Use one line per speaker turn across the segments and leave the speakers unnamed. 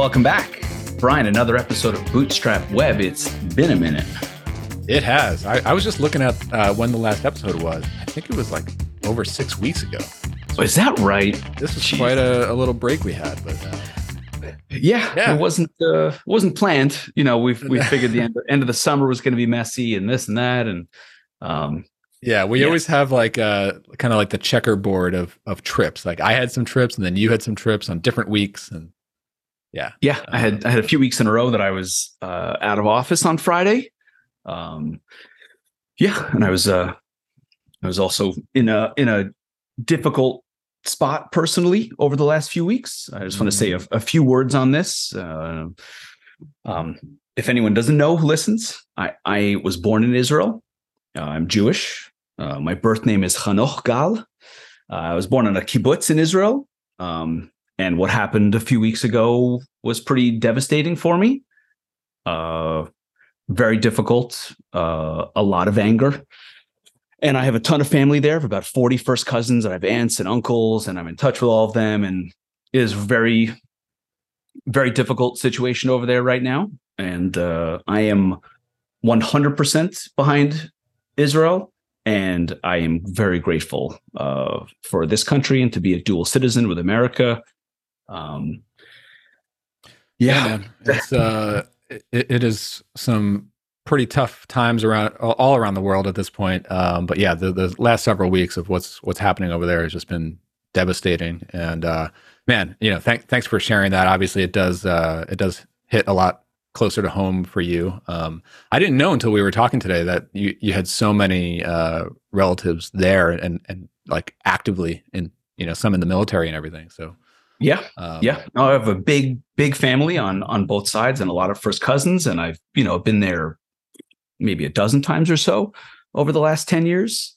Welcome back. Brian, another episode of Bootstrap Web. It's been a minute.
It has. I, I was just looking at uh, when the last episode was. I think it was like over six weeks ago.
So Is that right?
This was Jeez. quite a, a, little break we had, but uh,
yeah, yeah, it wasn't uh, wasn't planned. You know, we we figured the end, end of the summer was going to be messy and this and that, and um,
yeah, we yeah. always have like uh kind of like the checkerboard of of trips. Like I had some trips, and then you had some trips on different weeks, and yeah,
yeah. I had I had a few weeks in a row that I was uh, out of office on Friday. Um, yeah, and I was uh, I was also in a in a difficult spot personally over the last few weeks. I just want to say a, a, few words on this. Uh, um, if anyone doesn't know who listens, I, I was born in Israel. Uh, I'm Jewish. Uh, my birth name is Hanoch Gal. Uh, I was born on a kibbutz in Israel. Um, and what happened a few weeks ago was pretty devastating for me. Uh, very difficult, uh, a lot of anger. And I have a ton of family there, of about 40 first cousins. I have aunts and uncles, and I'm in touch with all of them. And it is very, very difficult situation over there right now. And uh, I am 100% behind Israel. And I am very grateful uh, for this country and to be a dual citizen with America um,
yeah, yeah it's uh, it, it is some pretty tough times around all around the world at this point. Um, but yeah, the, the last several weeks of what's what's happening over there has just been devastating. And uh, man, you know, thank, thanks for sharing that. Obviously, it does uh, it does hit a lot closer to home for you. Um, I didn't know until we were talking today that you you had so many uh, relatives there and and like actively in you know some in the military and everything. So
yeah, um, yeah. No, I have a big, big family on on both sides, and a lot of first cousins, and I've you know been there maybe a dozen times or so over the last ten years.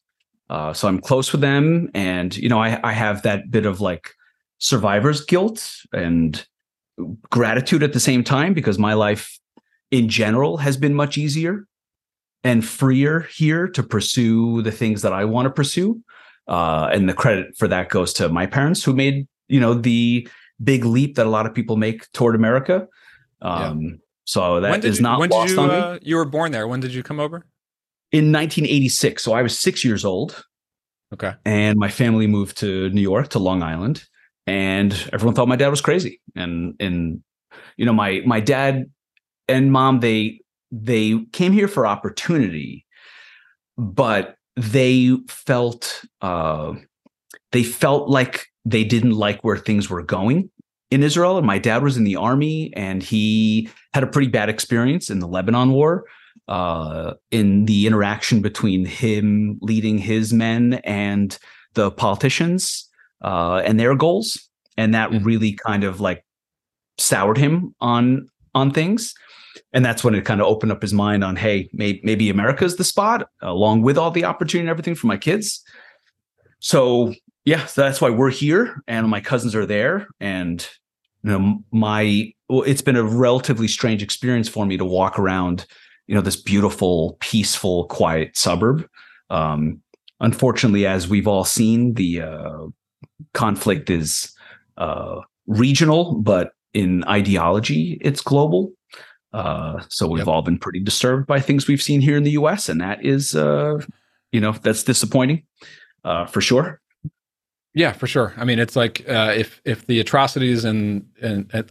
Uh, so I'm close with them, and you know I I have that bit of like survivor's guilt and gratitude at the same time because my life in general has been much easier and freer here to pursue the things that I want to pursue. Uh, and the credit for that goes to my parents who made you know the big leap that a lot of people make toward America. Um, yeah. So that is
you,
not
when
lost
did you,
on
uh,
me.
You were born there. When did you come over?
In 1986. So I was six years old.
Okay.
And my family moved to New York to Long Island, and everyone thought my dad was crazy. And and you know my my dad and mom they they came here for opportunity, but they felt uh, they felt like they didn't like where things were going in Israel. And my dad was in the army and he had a pretty bad experience in the Lebanon war uh, in the interaction between him leading his men and the politicians uh, and their goals. And that mm-hmm. really kind of like soured him on on things. And that's when it kind of opened up his mind on, hey, may- maybe America's the spot, along with all the opportunity and everything for my kids. So yeah, so that's why we're here, and my cousins are there, and you know, my well, it's been a relatively strange experience for me to walk around, you know, this beautiful, peaceful, quiet suburb. Um, unfortunately, as we've all seen, the uh, conflict is uh, regional, but in ideology, it's global. Uh, so we've yep. all been pretty disturbed by things we've seen here in the U.S., and that is, uh, you know, that's disappointing uh, for sure.
Yeah, for sure. I mean, it's like uh, if if the atrocities and,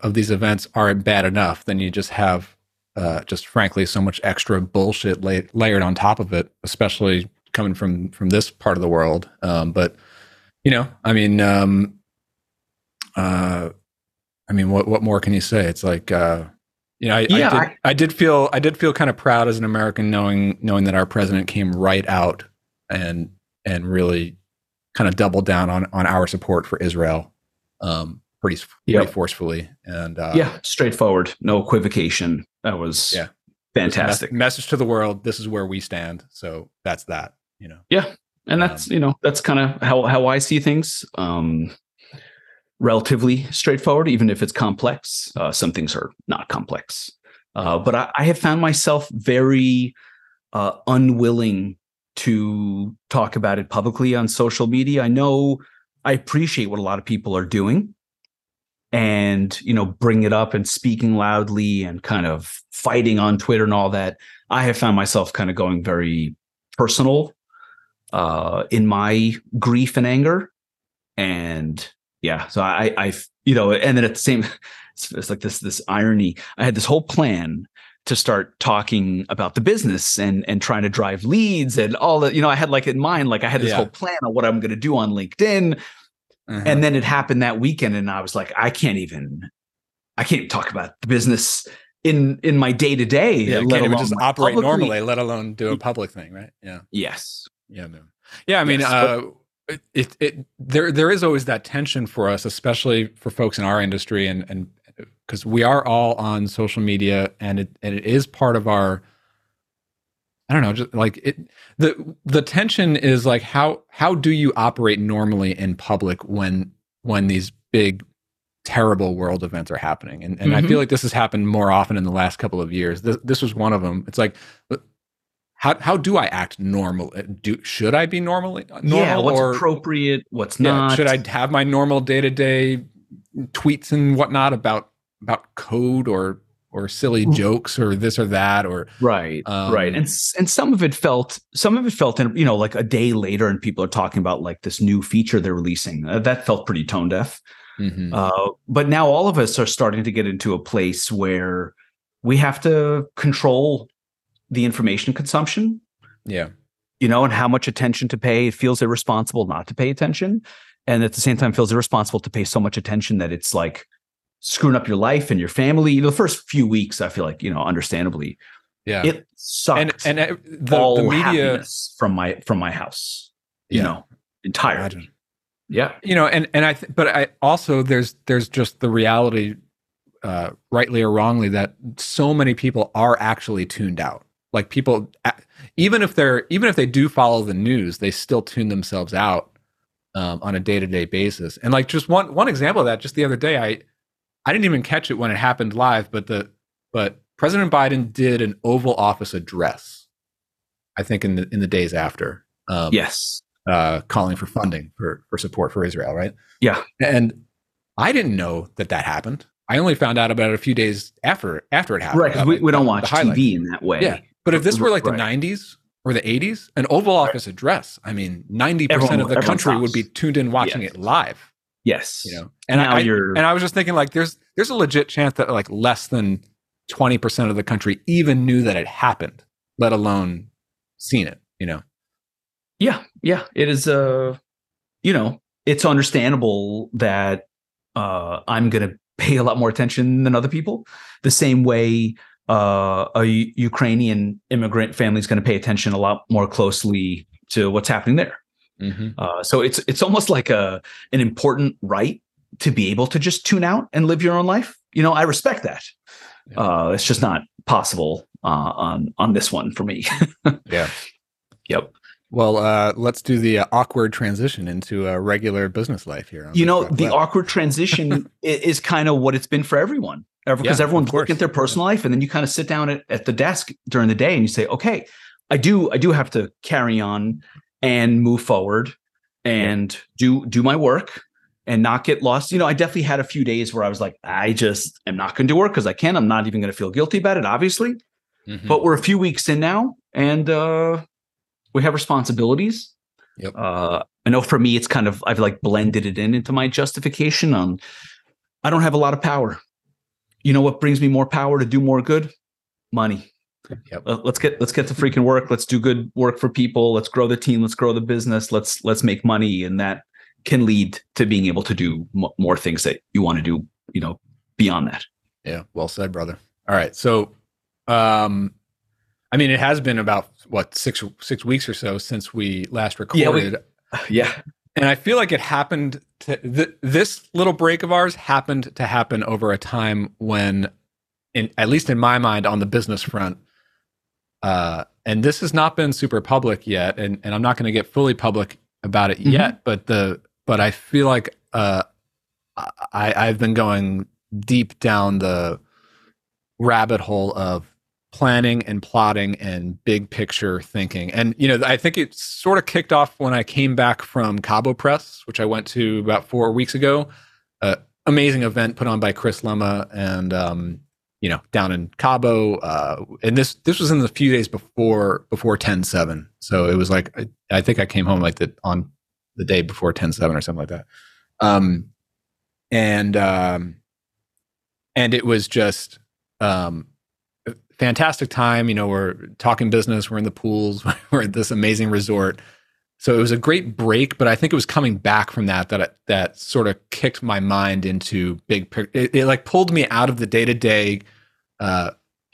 of these events aren't bad enough, then you just have uh, just frankly so much extra bullshit la- layered on top of it, especially coming from from this part of the world. Um, but you know, I mean, um, uh, I mean, what what more can you say? It's like uh, you know, I, yeah, I, did, I, I did feel I did feel kind of proud as an American knowing knowing that our president came right out and and really kind of doubled down on on our support for Israel um, pretty pretty yep. forcefully and uh,
yeah, straightforward, no equivocation. That was yeah fantastic
message to the world. This is where we stand. So that's that. You know.
Yeah, and that's um, you know that's kind of how how I see things. Um, relatively straightforward, even if it's complex. Uh, some things are not complex, uh, but I, I have found myself very uh, unwilling to talk about it publicly on social media. I know I appreciate what a lot of people are doing. and you know bring it up and speaking loudly and kind of fighting on Twitter and all that, I have found myself kind of going very personal uh, in my grief and anger, and yeah, so I, I, you know, and then at the same, it's, it's like this this irony. I had this whole plan to start talking about the business and and trying to drive leads and all that. You know, I had like in mind, like I had this
Yeah.
whole plan on what I'm going to do on LinkedIn,
Uh-huh.
and then it happened that weekend, and I was like, I can't even, I can't even talk about the business in in my day to day.
can't even just operate normally, let alone do a public thing, right? Yeah.
Yes.
Yeah, man. Yeah, I mean,
Yes,
uh, it, it, it there there is always that tension for us, especially for folks in our industry, and and because we are all on social media, and it and it is part of our. I don't know, just like it. the The tension is like how how do you operate normally in public when when these big terrible world events are happening and and I
Mhm.
feel like this has happened more often in the last couple of years this this was one of them it's like uh, how how do I act normal? Uh, do should I be normally uh, normal
yeah. What's
or
appropriate? What's
yeah,
not?
should I have my normal day to day tweets and whatnot about about code or or silly
Mm.
jokes or this or that or
Right,
Um,
right, and and some of it felt some of it felt in you know like a day later, and people are talking about like this new feature they're releasing. Uh, that felt pretty tone deaf.
Mhm.
Uh, but now all of us are starting to get into a place where we have to control the information consumption,
yeah
you know, and how much attention to pay. It feels irresponsible not to pay attention, and at the same time, feels irresponsible to pay so much attention that it's like screwing up your life and your family. The first few weeks, I feel like you know, understandably,
yeah
it sucks
and and uh, the,
all
the media
from my from my house. You
Yeah.
know, entirely. Yeah.
you know and and i th- but i also there's there's just the reality uh rightly or wrongly that so many people are actually tuned out like people even if they're even if they do follow the news they still tune themselves out um, on a day-to-day basis and like just one one example of that just the other day i i didn't even catch it when it happened live but the but president biden did an oval office address i think in the in the days after um,
Yes.
uh, calling for funding for for support for Israel, right?
Yeah.
And I didn't know that that happened. I only found out about it a few days after after it happened.
Right. we, we don't watch. TV in that way.
Yeah. But if this were like the
Right.
90s or the 80s, an Oval Office address, I mean, 90%
Everyone-
of the country would be tuned in watching
Yes.
it live.
Yes.
You know, and
now
I
you're
and I was just thinking like there's there's a legit chance that like less than 20% of the country even knew that it happened, let alone seen it. You know.
yeah yeah it is uh you know it's understandable that uh i'm gonna pay a lot more attention than other people the same way uh a ukrainian immigrant family is going to pay attention a lot more closely to what's happening there
Mm-hmm.
uh so it's it's almost like a an important right to be able to just tune out and live your own life you know i respect that
Yeah.
uh it's just not possible uh on on this one for me
Yeah.
yep
Well, uh, let's do the uh, awkward transition into a regular business life here.
you know the awkward transition is kind of what it's been for everyone because
Yeah,
everyone's looking at their personal life and then you kind of sit down at, at the desk during the day and you say okay i do i do have to carry on and move forward and do do my work and not get lost you know i definitely had a few days where i was like i just am not going to work because i can't." i'm not even going to feel guilty about it obviously
Mhm.
but we're a few weeks in now and uh we have responsibilities
Yep.
uh i know for me it's kind of i've like blended it in into my justification on i don't have a lot of power you know what brings me more power to do more good? Money.
Yep.
Let's get let's get to freaking work. Let's do good work for people. Let's grow the team. Let's grow the business. Let's let's make money. And that can lead to being able to do mo- more things that you want to do you know beyond that.
Yeah, well said, brother. All right, so, um, I mean, it has been about what six six weeks or so since we last
Yeah, we-
recorded,
yeah
and I feel like it happened. To, th- this little break of ours happened to happen over a time when, in at least in my mind, on the business front, uh, and this has not been super public yet, and and I'm not going to get fully public about it
Mhm.
yet, but the but I feel like uh, I I've been going deep down the rabbit hole of planning and plotting and big picture thinking. And you know, I think it sort of kicked off when I came back from Cabo Press, which I went to about four weeks ago. Uh, amazing event put on by Chris Lema and um, you know down in Cabo. Uh, and this this was in the few days before before 10-7. So it was like I, I think I came home like the on the day before 10-7 or something like that. Um, and um, and it was just um, fantastic time. You know, we're talking business, we're in the pools, we're at this amazing resort. So it was a great break, but I think it was coming back from that that that sort of kicked my mind into big. It, it like pulled me out of the day to day,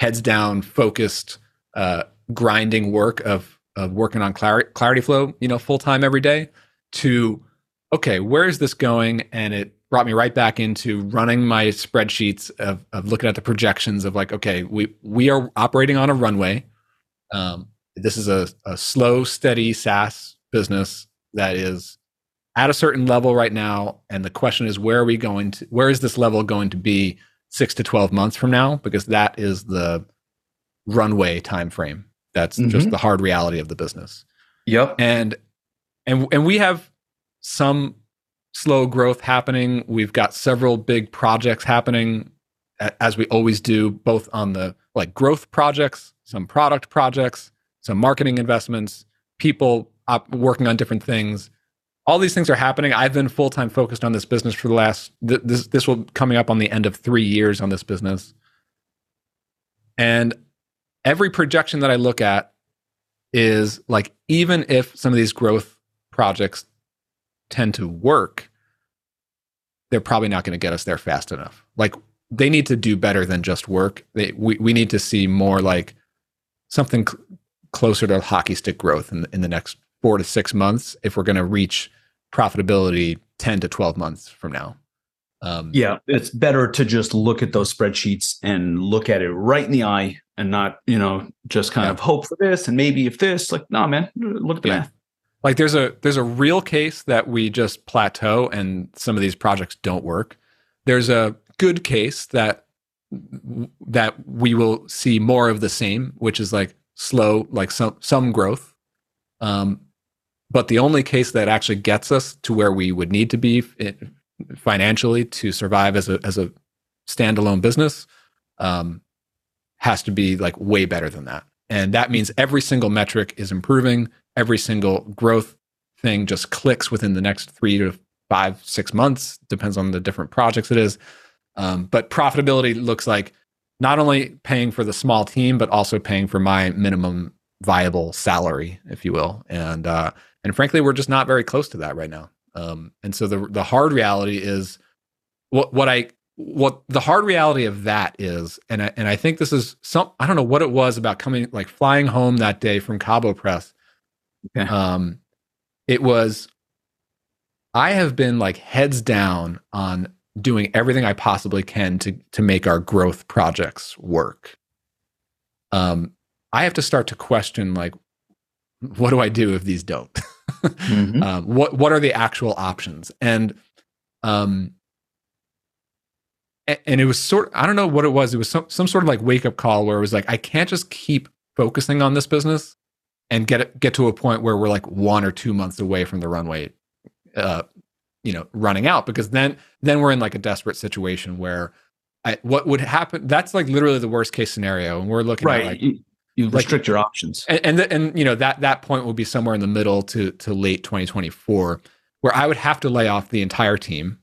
heads down, focused, uh, grinding work of of working on clarity, clarity flow. You know, full time every day. To okay, where is this going? And it brought me right back into running my spreadsheets of, of looking at the projections of like, okay, we we are operating on a runway. Um, this is a, a slow, steady SaaS business that is at a certain level right now, and the question is, where are we going to? Where is this level going to be six to twelve months from now? Because that is the runway time frame. That's mm-hmm. just the hard reality of the business.
Yep.
And and and we have some slow growth happening. We've got several big projects happening as we always do, both on the like growth projects, some product projects, some marketing investments, people op- working on different things. All these things are happening. I've been full time focused on this business for the last th- this this will coming up on the end of three years on this business, and every projection that I look at is like even if some of these growth projects tend to work, they're probably not going to get us there fast enough. Like they need to do better than just work. They, we, we need to see more like something cl- closer to hockey stick growth in, in the next four to six months if we're going to reach profitability 10 to 12 months from now.
Um, yeah, it's better to just look at those spreadsheets and look at it right in the eye and not, you know, just kind yeah. of hope for this and maybe if this, like, no, nah, man, look at the yeah. math
like there's a there's a real case that we just plateau and some of these projects don't work. There's a good case that that we will see more of the same which is like slow like some some growth. Um but the only case that actually gets us to where we would need to be financially to survive as a as a standalone business um has to be like way better than that and that means every single metric is improving every single growth thing just clicks within the next three to five, six months, depends on the different projects it is. Um, but profitability looks like not only paying for the small team, but also paying for my minimum viable salary, if you will. And uh, and frankly, we're just not very close to that right now. Um, and so the the hard reality is what what I what the hard reality of that is, and I, and I think this is some I don't know what it was about coming like flying home that day from Cabo Press Okay. Um, it was, I have been like heads down on doing everything I possibly can to to make our growth projects work. Um, I have to start to question like, what do I do if these don't? mm-hmm. um, what what are the actual options? And um, and it was sort I don't know what it was. It was some some sort of like wake up call where it was like I can't just keep focusing on this business and get get to a point where we're like one or two months away from the runway uh you know running out because then then we're in like a desperate situation where I, what would happen that's like literally the worst case scenario and we're looking
right.
at like
you, you restrict like, your options
and and, the, and you know that that point will be somewhere in the middle to to late 2024 where i would have to lay off the entire team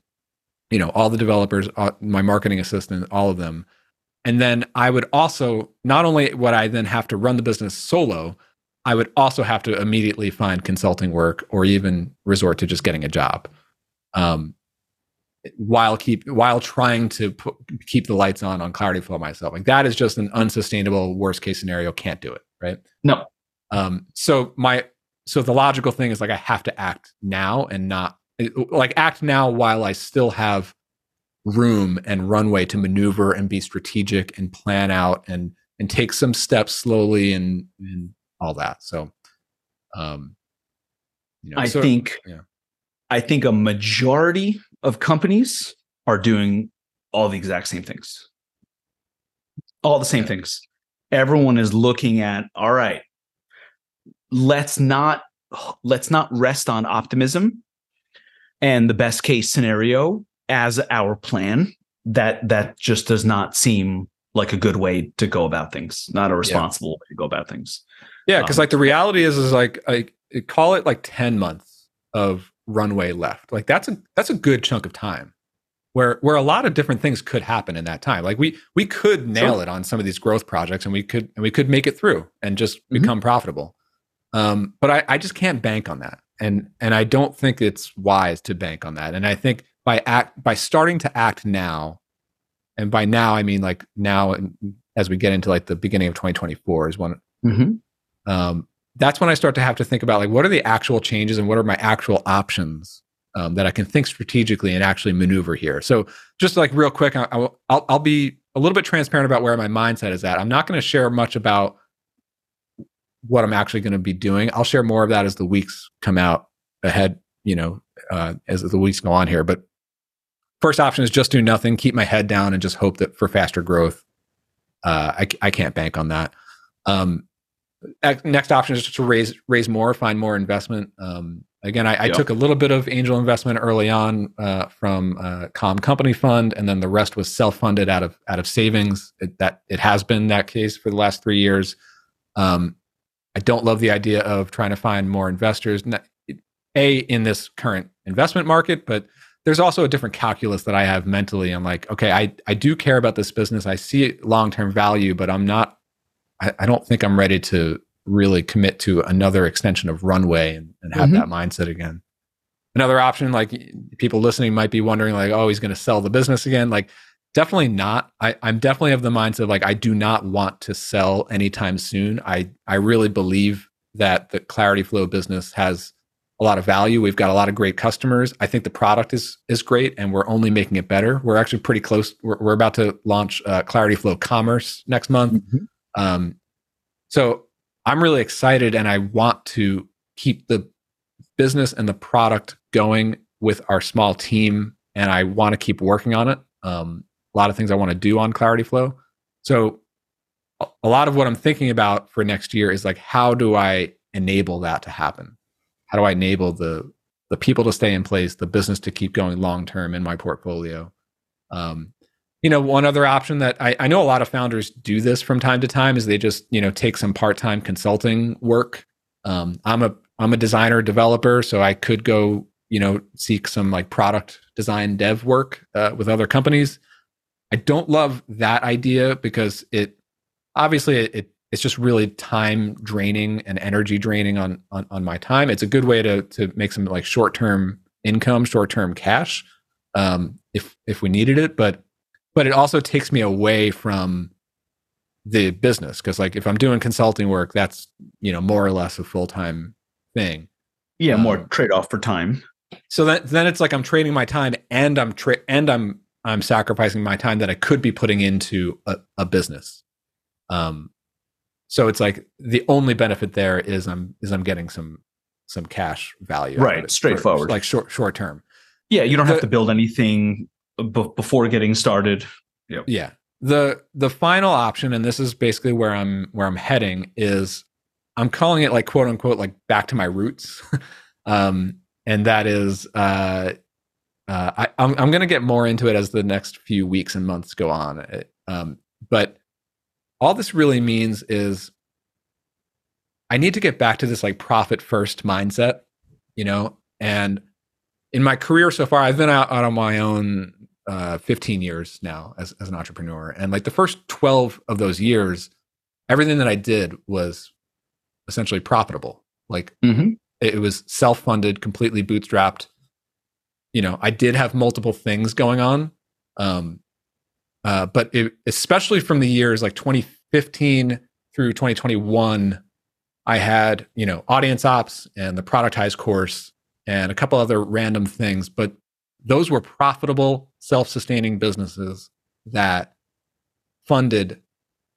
you know all the developers uh, my marketing assistant all of them and then i would also not only would i then have to run the business solo I would also have to immediately find consulting work or even resort to just getting a job. Um, while keep while trying to put, keep the lights on on Clarity Flow myself, like that is just an unsustainable worst case scenario. Can't do it, right?
No.
Um, so my so the logical thing is like I have to act now and not like act now while I still have room and runway to maneuver and be strategic and plan out and and take some steps slowly and and all that. So, um,
you know, I so, think, yeah. I think a majority of companies are doing all the exact same things, all the same yeah. things. Everyone is looking at, all right, let's not let's not rest on optimism and the best case scenario as our plan, that that just does not seem like a good way to go about things. Not a responsible yeah. way to go about things.
Yeah, because um, like the reality is, is like I call it like ten months of runway left. Like that's a that's a good chunk of time where where a lot of different things could happen in that time. Like we we could nail sure. it on some of these growth projects, and we could and we could make it through and just mm-hmm. become profitable. Um, but I, I just can't bank on that, and and I don't think it's wise to bank on that. And I think by act by starting to act now, and by now I mean like now as we get into like the beginning of 2024 is when. Mm-hmm. Um, that's when I start to have to think about like what are the actual changes and what are my actual options um, that I can think strategically and actually maneuver here. So just like real quick, I, will I'll, I'll be a little bit transparent about where my mindset is at. I'm not going to share much about what I'm actually going to be doing. I'll share more of that as the weeks come out ahead, you know, uh, as the weeks go on here. But first option is just do nothing, keep my head down, and just hope that for faster growth. Uh, I, I can't bank on that. Um, next option is just to raise raise more, find more investment. Um, Again, I, I yep. took a little bit of angel investment early on uh, from uh, Calm Company Fund, and then the rest was self funded out of out of savings. It, that it has been that case for the last three years. Um, I don't love the idea of trying to find more investors. A in this current investment market, but there's also a different calculus that I have mentally. I'm like, okay, I I do care about this business. I see long term value, but I'm not. I, I don't think I'm ready to really commit to another extension of runway and, and have mm-hmm. that mindset again. Another option, like people listening might be wondering, like, oh, he's going to sell the business again. Like, definitely not. I, I'm definitely of the mindset of like, I do not want to sell anytime soon. I, I really believe that the Clarity Flow business has a lot of value. We've got a lot of great customers. I think the product is is great, and we're only making it better. We're actually pretty close. We're, we're about to launch uh, Clarity Flow Commerce next month. Mm-hmm. Um, so I'm really excited and I want to keep the business and the product going with our small team and I want to keep working on it. Um, a lot of things I want to do on Clarity Flow. So a lot of what I'm thinking about for next year is like how do I enable that to happen? How do I enable the the people to stay in place, the business to keep going long term in my portfolio? Um, you know, one other option that I, I know a lot of founders do this from time to time is they just, you know, take some part-time consulting work. Um, I'm a I'm a designer developer, so I could go, you know, seek some like product design dev work uh, with other companies. I don't love that idea because it obviously it, it it's just really time draining and energy draining on, on on my time. It's a good way to to make some like short term income, short term cash, um, if if we needed it. But but it also takes me away from the business because like if i'm doing consulting work that's you know more or less a full-time thing
yeah um, more trade-off for time
so that then it's like i'm trading my time and i'm tra- and i'm i'm sacrificing my time that i could be putting into a, a business um so it's like the only benefit there is i'm is i'm getting some some cash value
right straightforward
for, like short short term
yeah you don't the, have to build anything b- before getting started.
Yep. Yeah. The the final option, and this is basically where I'm where I'm heading, is I'm calling it like quote unquote like back to my roots. um, and that is uh, uh, I, I'm I'm gonna get more into it as the next few weeks and months go on. It, um, but all this really means is I need to get back to this like profit first mindset, you know, and in my career so far, I've been out, out on my own uh, 15 years now as, as an entrepreneur. And like the first 12 of those years, everything that I did was essentially profitable. Like mm-hmm. it, it was self funded, completely bootstrapped. You know, I did have multiple things going on. Um, uh, but it, especially from the years like 2015 through 2021, I had, you know, audience ops and the productized course and a couple other random things. But those were profitable, self sustaining businesses that funded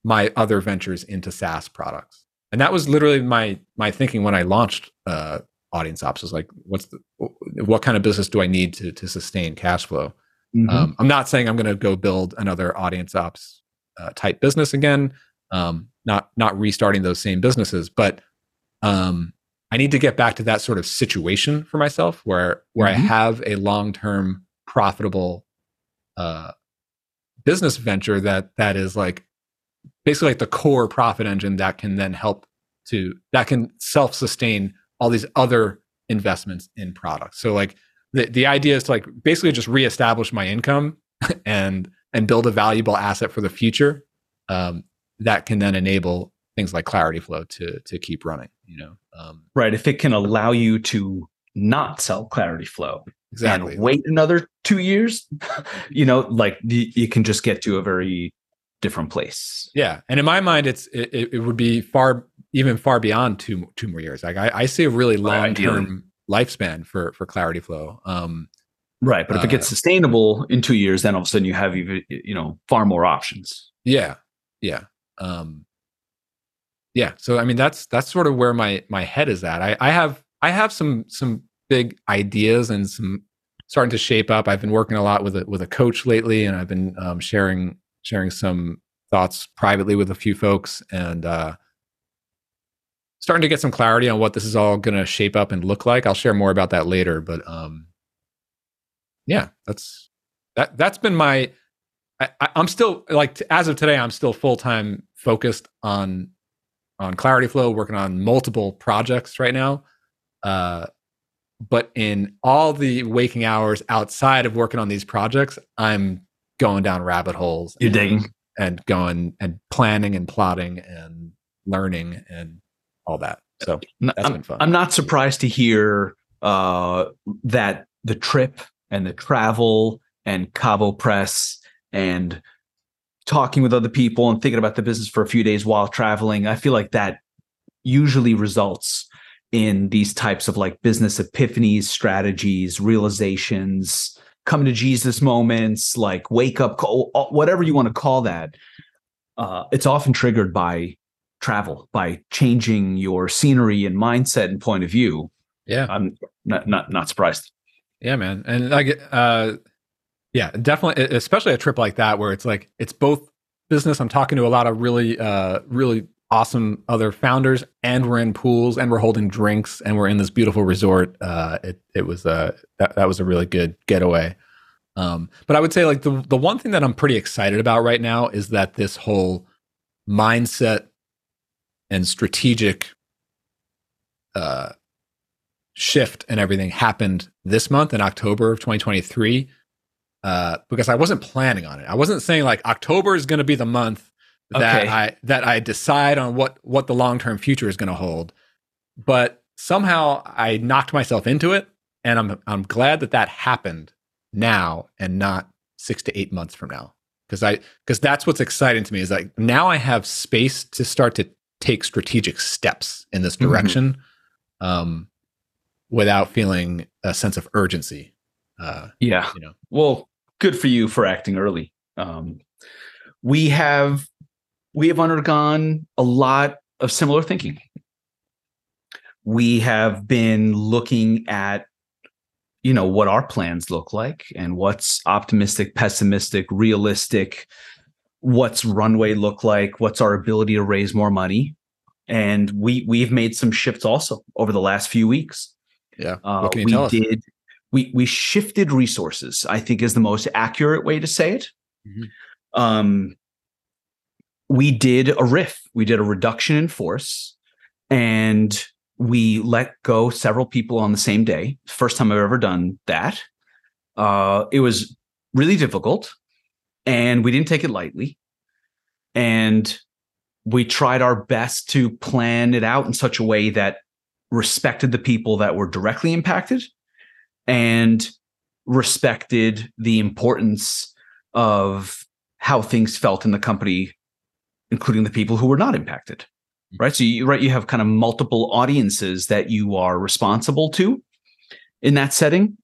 my other ventures into SaaS products. And that was literally my my thinking when I launched uh, Audience Ops was like, what's the what kind of business do I need to to sustain cash flow? Mm-hmm. Um, I'm not saying I'm going to go build another Audience Ops uh, type business again. Um, not not restarting those same businesses, but um, I need to get back to that sort of situation for myself where where mm-hmm. I have a long term profitable uh, business venture that that is like basically like the core profit engine that can then help to that can self sustain all these other investments in products. So like the the idea is to like basically just reestablish my income and and build a valuable asset for the future um, that can then enable things like Clarity Flow to to keep running. You know, um,
right? If it can allow you to not sell Clarity Flow
exactly
and wait another two years, you know, like the, you can just get to a very different place.
Yeah, and in my mind, it's it, it would be far even far beyond two two more years. Like I, I see a really long term lifespan for for Clarity Flow. Um,
right, but if it gets uh, sustainable in two years, then all of a sudden you have even you know far more options.
Yeah, yeah, um, yeah. So I mean, that's that's sort of where my my head is at. I, I have I have some some big ideas and some starting to shape up. I've been working a lot with a with a coach lately, and I've been um, sharing sharing some thoughts privately with a few folks and uh, starting to get some clarity on what this is all going to shape up and look like. I'll share more about that later, but um, yeah, that's that. That's been my. I, am still like as of today, I'm still full time focused on on Clarity Flow, working on multiple projects right now. Uh, but in all the waking hours outside of working on these projects, I'm going down rabbit holes.
You're and, digging
and going and planning and plotting and learning and all that. So that's
I'm,
been fun.
I'm not surprised to hear uh, that the trip and the travel and Cabo Press and talking with other people and thinking about the business for a few days while traveling. I feel like that usually results in these types of like business epiphanies, strategies, realizations, come to Jesus moments, like wake up call, whatever you want to call that. Uh, it's often triggered by travel, by changing your scenery and mindset and point of view.
Yeah,
I'm not not not surprised.
Yeah, man, and like, uh, yeah, definitely, especially a trip like that where it's like it's both business. I'm talking to a lot of really, uh, really awesome other founders, and we're in pools, and we're holding drinks, and we're in this beautiful resort. Uh, it it was a that, that was a really good getaway. Um, but I would say like the the one thing that I'm pretty excited about right now is that this whole mindset and strategic uh, shift and everything happened this month in October of 2023 uh, because I wasn't planning on it. I wasn't saying like October is going to be the month that okay. I that I decide on what what the long term future is going to hold. But somehow I knocked myself into it, and I'm I'm glad that that happened now and not six to eight months from now because I because that's what's exciting to me is like now I have space to start to take strategic steps in this mm-hmm. direction mm-hmm. um, without feeling a sense of urgency.
Uh, yeah. You know. Well, good for you for acting early. Um, we have we have undergone a lot of similar thinking. We have been looking at you know what our plans look like and what's optimistic pessimistic realistic what's runway look like what's our ability to raise more money. And we we've made some shifts also over the last few weeks.
Yeah.
Uh, we did we we shifted resources i think is the most accurate way to say it. Mm-hmm. um we did a RIF we did a reduction in force and we let go several people on the same day. First time i've ever done that. Uh it was really difficult and we didn't take it lightly. And we tried our best to plan it out in such a way that respected the people that were directly impacted and respected the importance of how things felt in the company including the people who were not impacted mm-hmm. right? So you right you have kind of multiple audiences that you are responsible to in that setting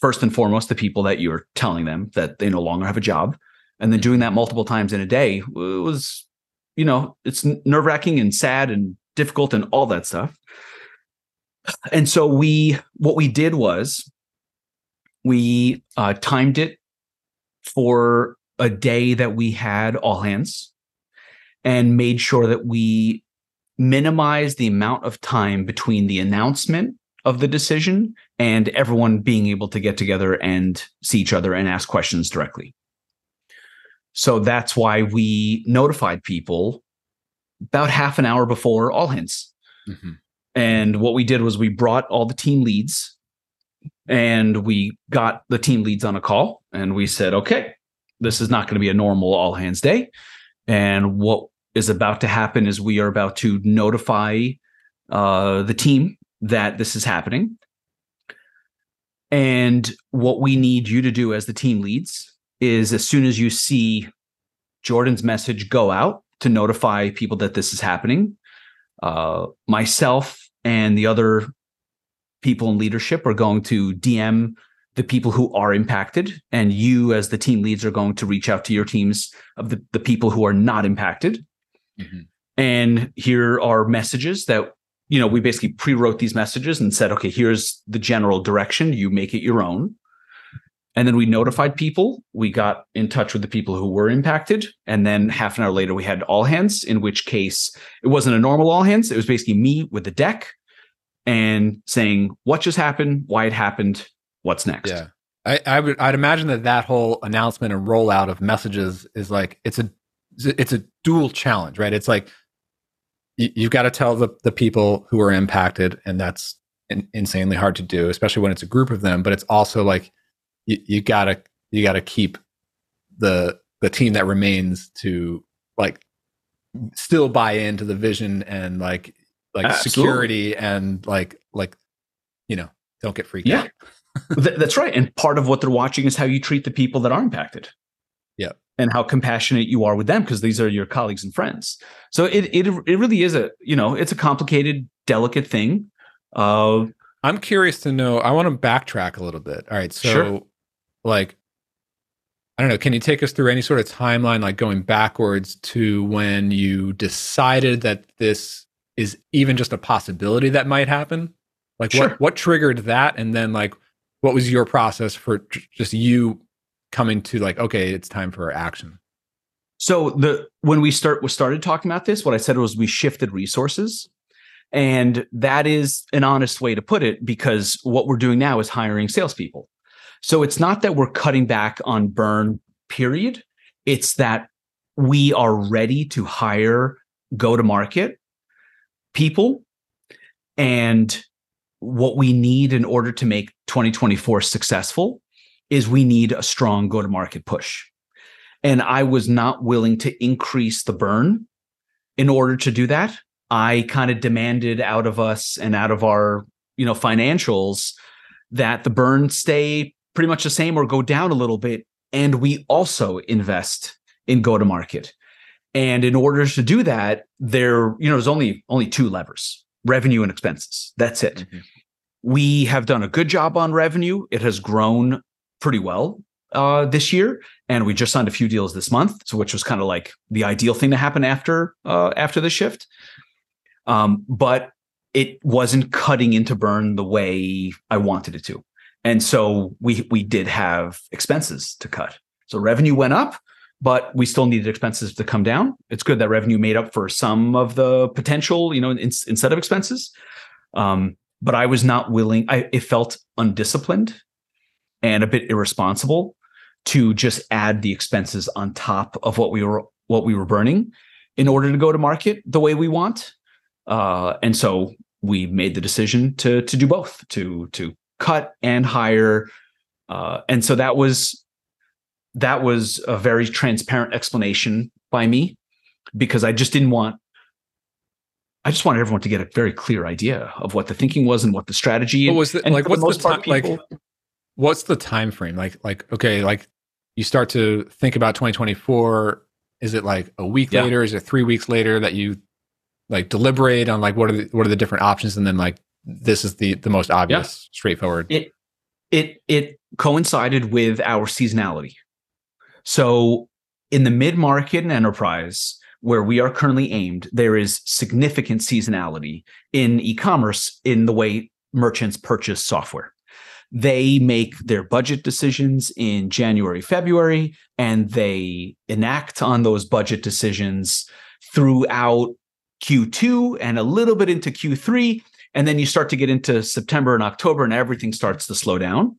first and foremost the people that you're telling them that they no longer have a job. And then doing that multiple times in a day was you know it's nerve-wracking and sad and difficult and all that stuff. And so we what we did was we uh, timed it for a day that we had all hands and made sure that we minimize the amount of time between the announcement of the decision and everyone being able to get together and see each other and ask questions directly. So that's why we notified people about half an hour before all hands. Mm-hmm. And what we did was we brought all the team leads and we got the team leads on a call and we said, okay, this is not going to be a normal all hands day. And what is about to happen is we are about to notify uh, the team that this is happening. And what we need you to do as the team leads is as soon as you see Jordan's message go out to notify people that this is happening, uh, myself and the other people in leadership are going to DM the people who are impacted, and you, as the team leads, are going to reach out to your teams of the, the people who are not impacted. Mm-hmm. And here are messages that you know, we basically pre-wrote these messages and said, okay, here's the general direction. You make it your own. And then we notified people. We got in touch with the people who were impacted. And then half an hour later, we had all hands, in which case it wasn't a normal all hands. It was basically me with the deck and saying what just happened, why it happened, what's next.
Yeah. I, I would I'd imagine that that whole announcement and rollout of messages is like it's a it's a dual challenge, right? It's like you, have got to tell the, the people who are impacted and that's in, insanely hard to do especially when it's a group of them but it's also like you, you gotta you gotta keep the the team that remains to like still buy into the vision and like like Absolutely. security and like like you know don't get freaked
yeah.
out
that's right and part of what they're watching is how you treat the people that are impacted
yeah
and how compassionate you are with them because these are your colleagues and friends. So it it it really is a you know it's a complicated, delicate thing. Uh,
I'm curious to know. I want to backtrack a little bit. All right, so sure. like I don't know. Can you take us through any sort of timeline, like going backwards to when you decided that this is even just a possibility that might happen? Like sure. what what triggered that, and then like what was your process for just you coming to like, okay, it's time for action?
So the when we start we started talking about this, what I said was we shifted resources. And that is an honest way to put it because what we're doing now is hiring salespeople. So it's not that we're cutting back on burn, period. It's that we are ready to hire go to market people. And what we need in order to make 2024 successful is we need a strong go to market push. And I was not willing to increase the burn in order to do that. I kind of demanded out of us and out of our, you know, financials that the burn stay pretty much the same or go down a little bit and we also invest in go to market. And in order to do that, there, you know, there's only only two levers, revenue and expenses. That's it. Mm-hmm. We have done a good job on revenue. It has grown pretty well uh, this year, and we just signed a few deals this month, so which was kind of like the ideal thing to happen after uh, after the shift. Um, but it wasn't cutting into burn the way I wanted it to, and so we we did have expenses to cut. So revenue went up, but we still needed expenses to come down. It's good that revenue made up for some of the potential, you know, in, instead of expenses. Um, but I was not willing. I it felt undisciplined and a bit irresponsible to just add the expenses on top of what we were what we were burning in order to go to market the way we want. Uh, and so we made the decision to to do both to to cut and hire. Uh, and so that was that was a very transparent explanation by me because I just didn't want I just wanted everyone to get a very clear idea of what the thinking was and what the strategy.
What was the, like? What's the, the time? People, like, what's the time frame? Like like okay like you start to think about 2024 is it like a week yeah. later? Is it three weeks later that you like deliberate on like what are the what are the different options and then like this is the the most obvious yeah. straightforward?
It it it coincided with our seasonality. So in the mid market and enterprise where we are currently aimed there is significant seasonality in e-commerce in the way merchants purchase software they make their budget decisions in January, February, and they enact on those budget decisions throughout Q2 and a little bit into Q3. And then you start to get into September and October and everything starts to slow down.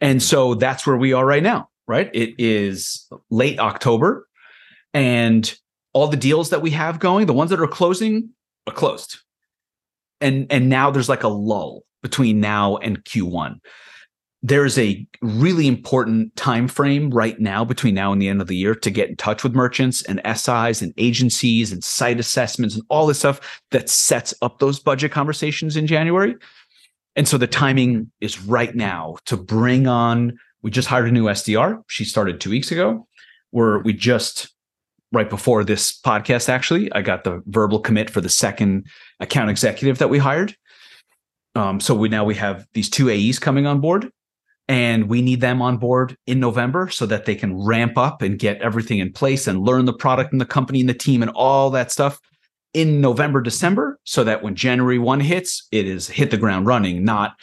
And so that's where we are right now, right? It is late October and all the deals that we have going, the ones that are closing are closed. And and now there's like a lull between now and Q1 there's a really important time frame right now between now and the end of the year to get in touch with merchants and SIs and agencies and site assessments and all this stuff that sets up those budget conversations in January. And so the timing is right now to bring on we just hired a new SDR. She started 2 weeks ago. Where we just right before this podcast actually, I got the verbal commit for the second account executive that we hired. Um, so we now we have these two AEs coming on board and we need them on board in November so that they can ramp up and get everything in place and learn the product and the company and the team and all that stuff in November, December, so that when January 1 hits, it is hit the ground running, not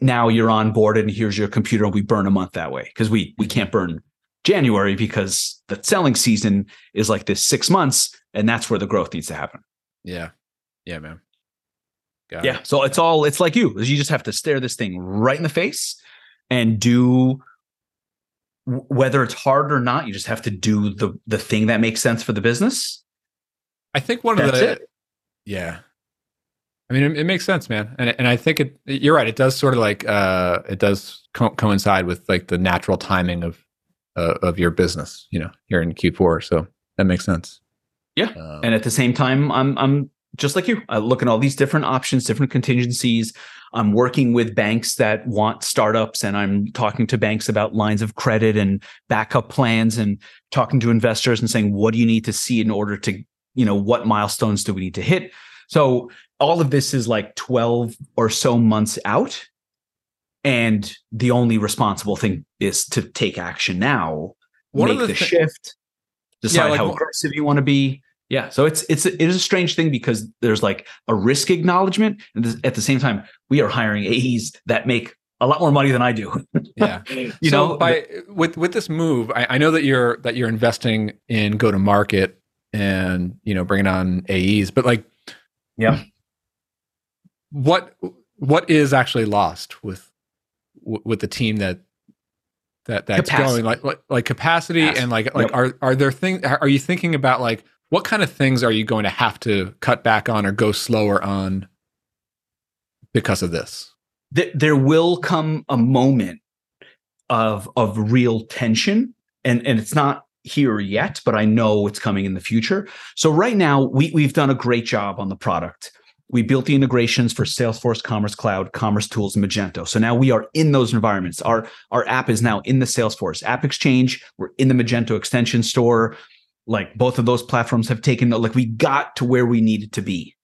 now you're on board and here's your computer and we burn a month that way. Because we we can't burn January because the selling season is like this six months, and that's where the growth needs to happen.
Yeah. Yeah, man.
Got yeah. It. So it's all it's like you. You just have to stare this thing right in the face and do whether it's hard or not you just have to do the the thing that makes sense for the business
i think one That's of the it. yeah i mean it, it, makes sense man and and i think it you're right it does sort of like uh it does co- coincide with like the natural timing of uh, of your business you know here in q4 so that makes sense
yeah um, and at the same time i'm i'm just like you uh, I look at all these different options different contingencies I'm working with banks that want startups and I'm talking to banks about lines of credit and backup plans and talking to investors and saying, what do you need to see in order to, you know, what milestones do we need to hit? So all of this is like 12 or so months out. And the only responsible thing is to take action now, make the, the th- shift, decide yeah, like, how aggressive you want to be, yeah, so it's it's it is a strange thing because there's like a risk acknowledgement, and at the same time, we are hiring AEs that make a lot more money than I do.
yeah, you so know, by with with this move, I, I know that you're that you're investing in go to market and you know bringing on AEs, but like,
yeah,
what what is actually lost with with the team that that that's capacity. going like like, like capacity, capacity. and like like yep. are are there things are you thinking about like what kind of things are you going to have to cut back on or go slower on because of this?
There will come a moment of of real tension, and and it's not here yet, but I know it's coming in the future. So right now, we we've done a great job on the product. We built the integrations for Salesforce Commerce Cloud, commercetools, and Magento. So now we are in those environments. Our our app is now in the Salesforce AppExchange. We're in the Magento extension store like both of those platforms have taken like we got to where we needed to be.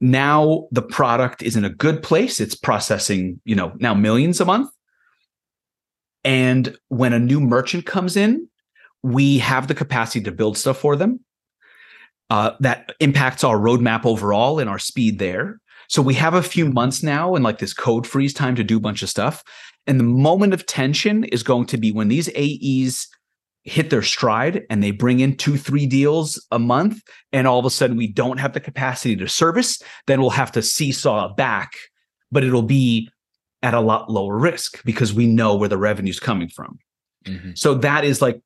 Now the product is in a good place. It's processing you know now millions a month. And when a new merchant comes in we have the capacity to build stuff for them. Uh, that impacts our roadmap overall and our speed there. So we have a few months now and like this code freeze time to do a bunch of stuff. And the moment of tension is going to be when these aes hit their stride and they bring in two, three deals a month, and all of a sudden we don't have the capacity to service, then we'll have to seesaw back, but it'll be at a lot lower risk because we know where the revenue's coming from. Mm-hmm. So that is like,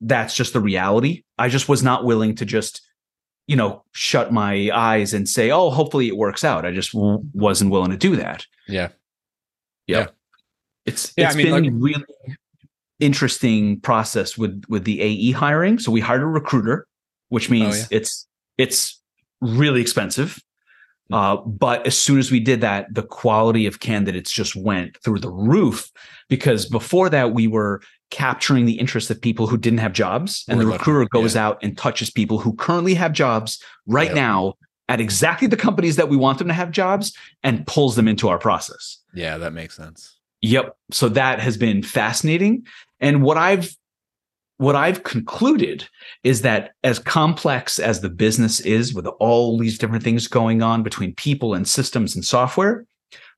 that's just the reality. I just was not willing to just, you know, shut my eyes and say, oh, hopefully it works out. I just w- wasn't willing to do that.
Yeah.
Yeah. yeah. It's, yeah, it's I mean, been like, really interesting process with with the AE hiring. So we hired a recruiter, which oh, means oh, yeah. it's it's really expensive. Hmm. Uh, but as soon as we did that, the quality of candidates just went through the roof because before that we were capturing the interest of people who didn't have jobs, and we're the recruiter goes yeah. out and touches people who currently have jobs right yep. now at exactly the companies that we want them to have jobs and pulls them into our process.
Yeah, that makes sense.
Yep. So that has been fascinating. And what I've what I've concluded is that as complex as the business is with all these different things going on between people and systems and software,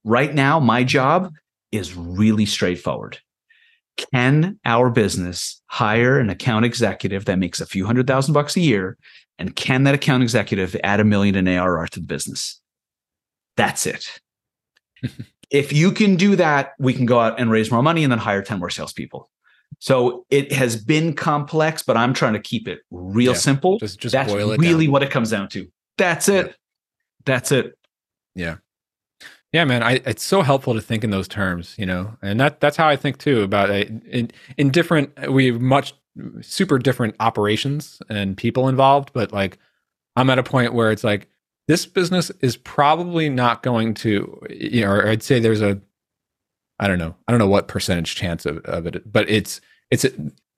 right now my job is really straightforward. Can our business hire an account executive that makes a few hundred thousand bucks a year? And can that account executive add a million in ARR to the business? That's it. if you can do that, we can go out and raise more money and then hire 10 more salespeople. So it has been complex, but I'm trying to keep it real yeah, simple. Just, just That's really down. what it comes down to. That's it. Yeah. That's it.
Yeah. Yeah, man, I, it's so helpful to think in those terms, you know, and that that's how I think too about it. In, in different, we have much super different operations and people involved, but like I'm at a point where it's like this business is probably not going to, you know, or I'd say there's a, I don't know, I don't know what percentage chance of, of it, but it's it's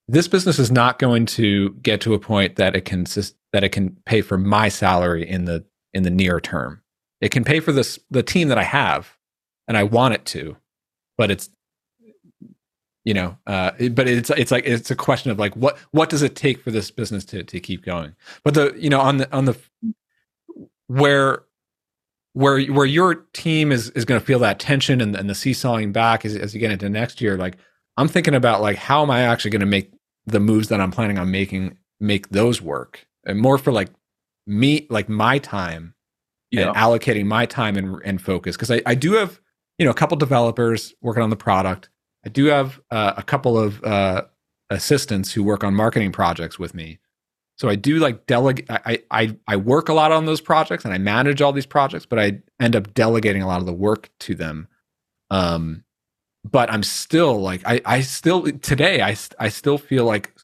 this business is not going to get to a point that it can that it can pay for my salary in the in the near term. It can pay for this the team that I have, and I want it to, but it's you know, uh, but it's it's like it's a question of like what what does it take for this business to to keep going? But the you know on the on the where where where your team is is going to feel that tension and, and the seesawing back as, as you get into next year, like I'm thinking about like how am I actually going to make the moves that I'm planning on making make those work? And more for like me like my time yeah. and allocating my time and, and focus. Because I, I do have you know a couple developers working on the product. I do have uh, a couple of uh, assistants who work on marketing projects with me so i do like delegate I, I i work a lot on those projects and i manage all these projects but i end up delegating a lot of the work to them um but i'm still like i i still today i i still feel like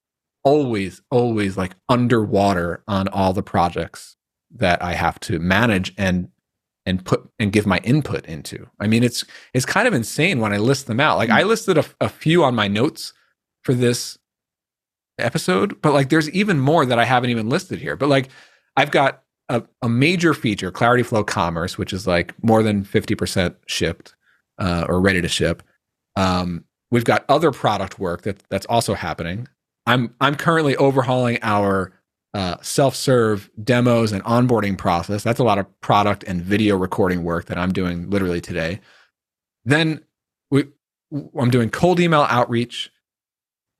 always always like underwater on all the projects that I have to manage and and put and give my input into. I mean, it's it's kind of insane when I list them out. Like I mm. listed a, a few on my notes for this episode, but like there's even more that I haven't even listed here. But like I've got a, a major feature, Clarityflow Commerce, which is like more than 50% shipped uh, or ready to ship. Um, we've got other product work that that's also happening. I'm I'm currently overhauling our uh, self-serve demos and onboarding process. That's a lot of product and video recording work that I'm doing literally today. Then we, I'm doing cold email outreach,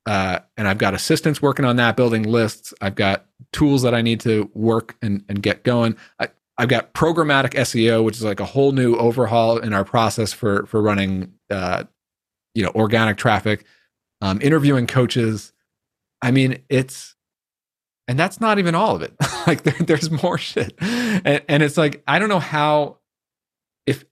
uh, and I've got assistants working on that, building lists. I've got tools that I need to work and, and get going. I, I've got programmatic SEO, which is like a whole new overhaul in our process for for running, uh, you know, organic traffic. Um, interviewing coaches. I mean, it's and that's not even all of it like there, there's more shit and, and, it's like i don't know how if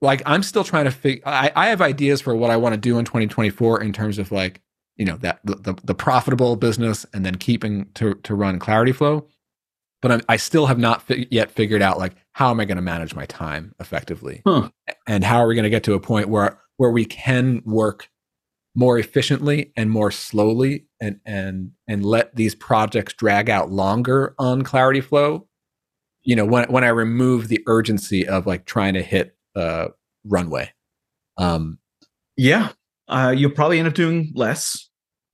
like i'm still trying to figure I, I have ideas for what i want to do in 2024 in terms of like you know that the, the, the profitable business and then keeping to to run Clarityflow but I'm, i still have not fi- yet figured out like how am i going to manage my time effectively? Huh. and how are we going to get to a point where where we can work more efficiently and more slowly and and and let these projects drag out longer on Clarityflow you know when when i remove the urgency of like trying to hit uh runway.
Um yeah. Uh you'll probably end up doing less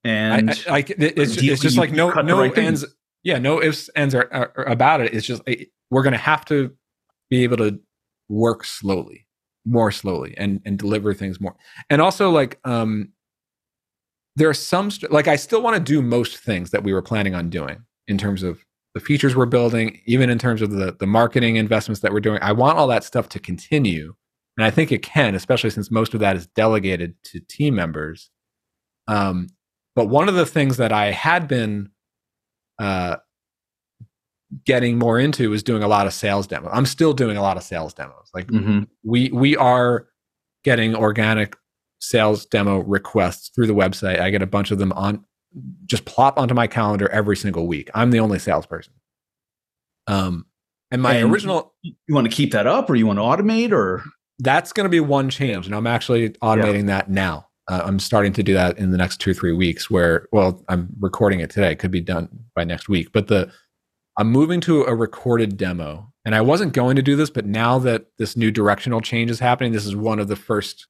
and I,
I, I it's, it's just like no no right ends things. yeah no ifs ends are, are, are about it it's just we're gonna have to be able to work slowly more slowly and and deliver things more and also like um there are some like I still want to do most things that we were planning on doing in terms of the features we're building, even in terms of the the marketing investments that we're doing. I want all that stuff to continue, and I think it can, especially since most of that is delegated to team members. Um, but one of the things that I had been uh, getting more into is doing a lot of sales demos. I'm still doing a lot of sales demos. Like mm-hmm. we we are getting organic sales demo requests through the website. I get a bunch of them on just plop onto my calendar every single week. I'm the only salesperson. Um, and my and original,
you want to keep that up, or you want to automate, or
that's going to be one change, and I'm actually automating yeah. that now. Uh, I'm starting to do that in the next two or three weeks. Where, well, I'm recording it today. It could be done by next week, but the I'm moving to a recorded demo, and I wasn't going to do this, but now that this new directional change is happening, this is one of the first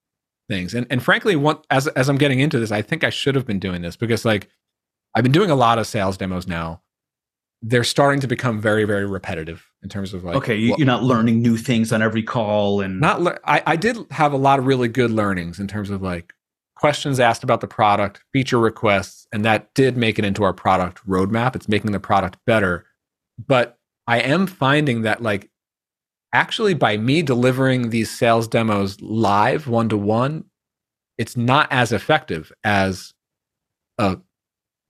things. And and frankly, what as as I'm getting into this, I think I should have been doing this because like I've been doing a lot of sales demos now. They're starting to become very very repetitive in terms of like
okay, you, are not learning new things on every call and
not. Le- I I did have a lot of really good learnings in terms of like questions asked about the product, feature requests, and that did make it into our product roadmap. It's making the product better, but I am finding that like actually by me delivering these sales demos live one to one, it's not as effective as a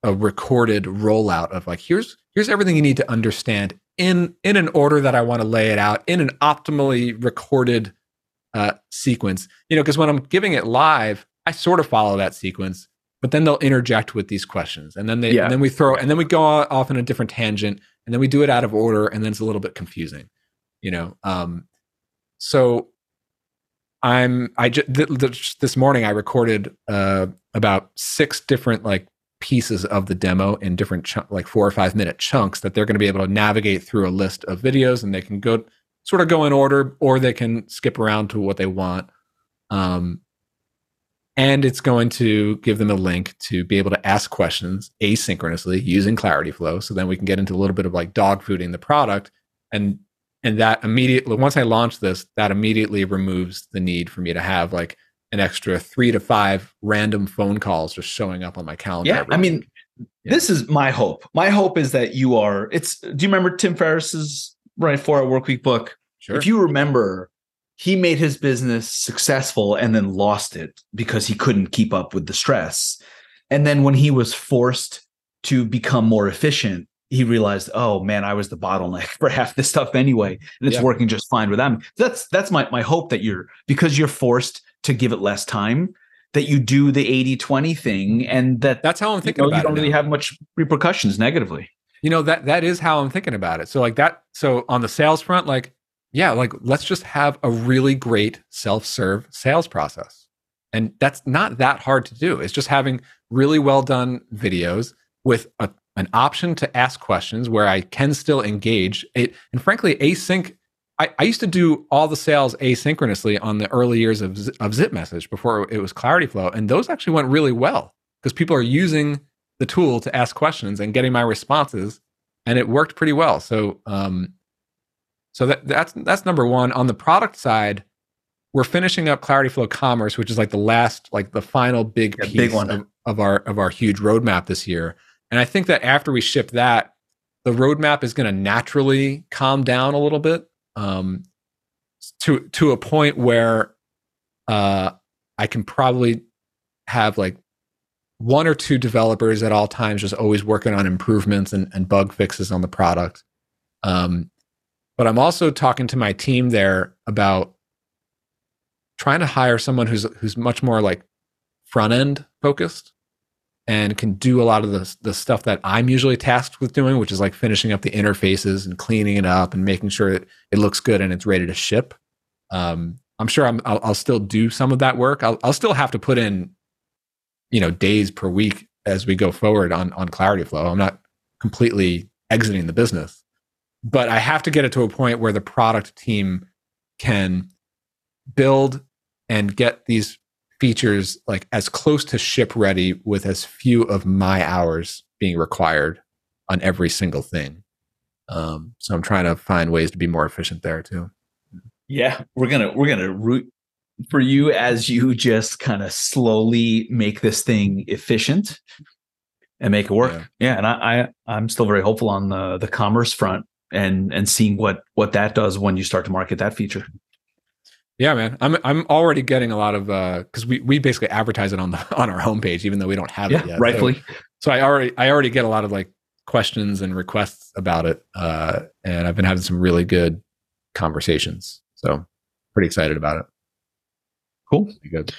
a recorded rollout of like here's here's everything you need to understand in in an order that I want to lay it out in an optimally recorded uh, sequence. You know, because when I'm giving it live, I sort of follow that sequence, but then they'll interject with these questions, and then they
Yeah.
and then we throw and then we go off in a different tangent, and then we do it out of order, and then it's a little bit confusing. You know, um, so I'm I just th- th- this morning I recorded uh, about six different like pieces of the demo in different chunk, like four or five minute chunks that they're going to be able to navigate through a list of videos and they can go sort of go in order or they can skip around to what they want. Um, and it's going to give them a link to be able to ask questions asynchronously using Clarityflow. So then we can get into a little bit of like dog fooding the product and and that immediately once I launch this, that immediately removes the need for me to have like an extra three to five random phone calls just showing up on my calendar.
Yeah, I mean.
Yeah.
this is my hope. My hope is that you are. It's. Do you remember Tim Ferriss's right four hour work week book?
sure.
If you remember, he made his business successful and then lost it because he couldn't keep up with the stress. And then when he was forced to become more efficient, he realized, oh man, I was the bottleneck for half this stuff anyway, and it's
Yeah.
working just fine with them. That's that's my my hope that you're because you're forced to give it less time that you do the 80-20 thing and that
That's how I'm
you,
thinking
know, you don't
it.
really
now.
have much repercussions negatively.
you know that that is how i'm thinking about it so like that so on the sales front like yeah like let's just have a really great self-serve sales process. And that's not that hard to do. It's just having really well done videos with a, an option to ask questions where i can still engage. It and frankly async I, I used to do all the sales asynchronously on the early years of, of ZipMessage before it was Clarityflow and those actually went really well because people are using the tool to ask questions and getting my responses and it worked pretty well. So um so that that's that's number one. On the product side we're finishing up Clarityflow commerce which is like the last like the final big
Yeah,
piece
big one.
Of, of our of our huge roadmap this year. And i think that after we ship that the roadmap is going to naturally calm down a little bit um to to a point where uh i can probably have like one or two developers at all times just always working on improvements and, and bug fixes on the product. Um, but i'm also talking to my team there about trying to hire someone who's who's much more like front end focused and can do a lot of the, the stuff that i'm usually tasked with doing which is like finishing up the interfaces and cleaning it up and making sure that it looks good and it's ready to ship. Um, i'm sure I'm, I'll, I'll still do some of that work. I'll, I'll still have to put in you know days per week as we go forward on on Clarityflow. I'm not completely exiting the business but i have to get it to a point where the product team can build and get these features like as close to ship ready with as few of my hours being required on every single thing um, so i'm trying to find ways to be more efficient there too
Yeah, we're gonna we're gonna root for you as you just kind of slowly make this thing efficient and make it work.
Yeah.
Yeah, and I, I I'm still very hopeful on the the commerce front and and seeing what what that does when you start to market that feature.
Yeah, man. I'm I'm already getting a lot of uh because we, we basically advertise it on the on our homepage, even though we don't have
Yeah,
it yet. So-
rightfully.
So, I already I already get a lot of like questions and requests about it. Uh and I've been having some really good conversations. So pretty excited about it.
Cool.
Good.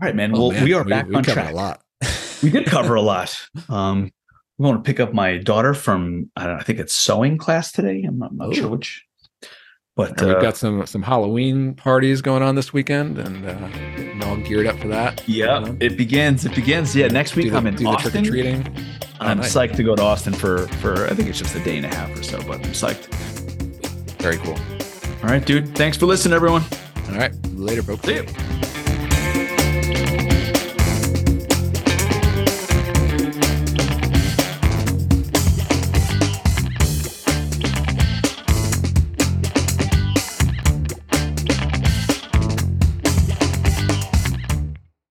All right, man.
Oh,
well,
man,
we are back
we
on track.
a lot.
we did cover a lot. Um, we want to pick up my daughter from I, don't know, I think it's sewing class today. I'm not, I'm not sure which, but uh,
we've got some some Halloween parties going on this weekend and uh all geared up for that.
yeah,
Um,
it begins. It begins. Yeah, next week
the,
I'm in
do the
Austin.
trick or treating.
I'm
Oh,
psyched to go to Austin for for I think it's just a day and a half or so, but I'm psyched.
Very cool.
All right, dude. Thanks for listening, everyone.
All right. Later, folks.
See you.